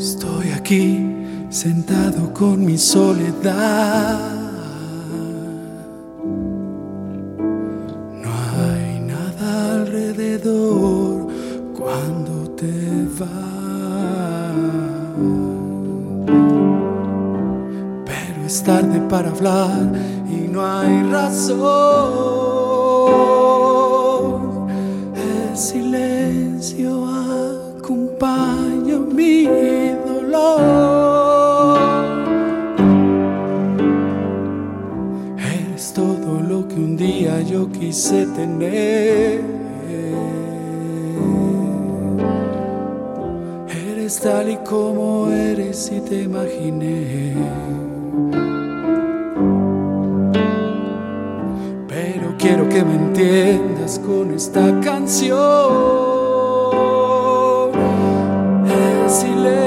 Estoy aquí sentado con mi soledad. No hay nada alrededor cuando te vas. Pero es tarde para hablar y no hay razón. El silencio acompaña mi dolor. Día yo quise tener. Eres tal y como eres y te imaginé. Pero quiero que me entiendas con esta canción. El silencio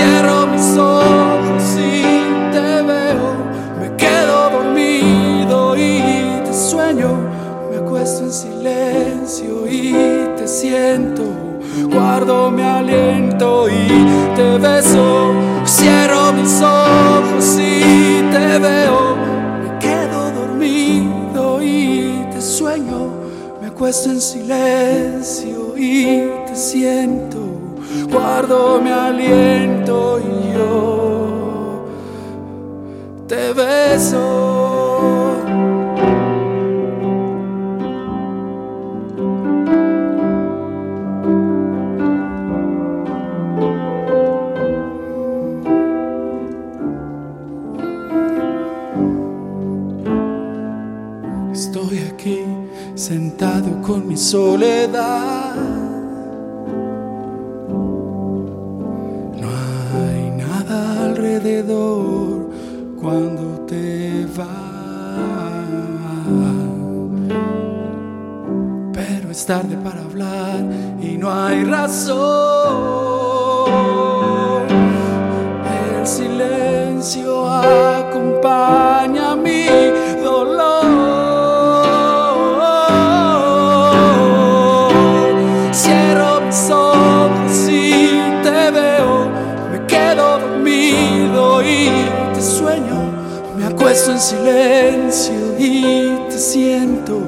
Cierro mis ojos y te veo, me quedo dormido y te sueño, me acuesto en silencio y te siento, guardo mi aliento y te beso. Cierro mis ojos y te veo, me quedo dormido y te sueño, me acuesto en silencio y te siento, guardo mi aliento y yo te beso. Estoy aquí sentado con mi soledad. Cuando te vas. Pero es tarde para hablar y no hay razón. El silencio acompaña Me acuesto en silencio y te siento,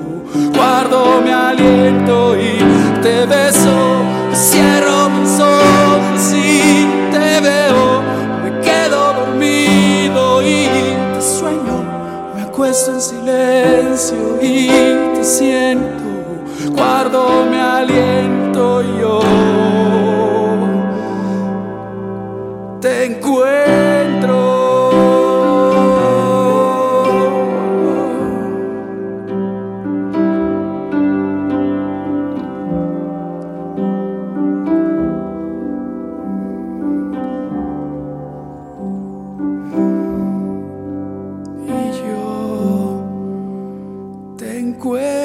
guardo mi aliento y te beso. Cierro mis ojos y te veo, me quedo dormido y te sueño. Me acuesto en silencio y te siento, guardo mi aliento y yo recuerdo.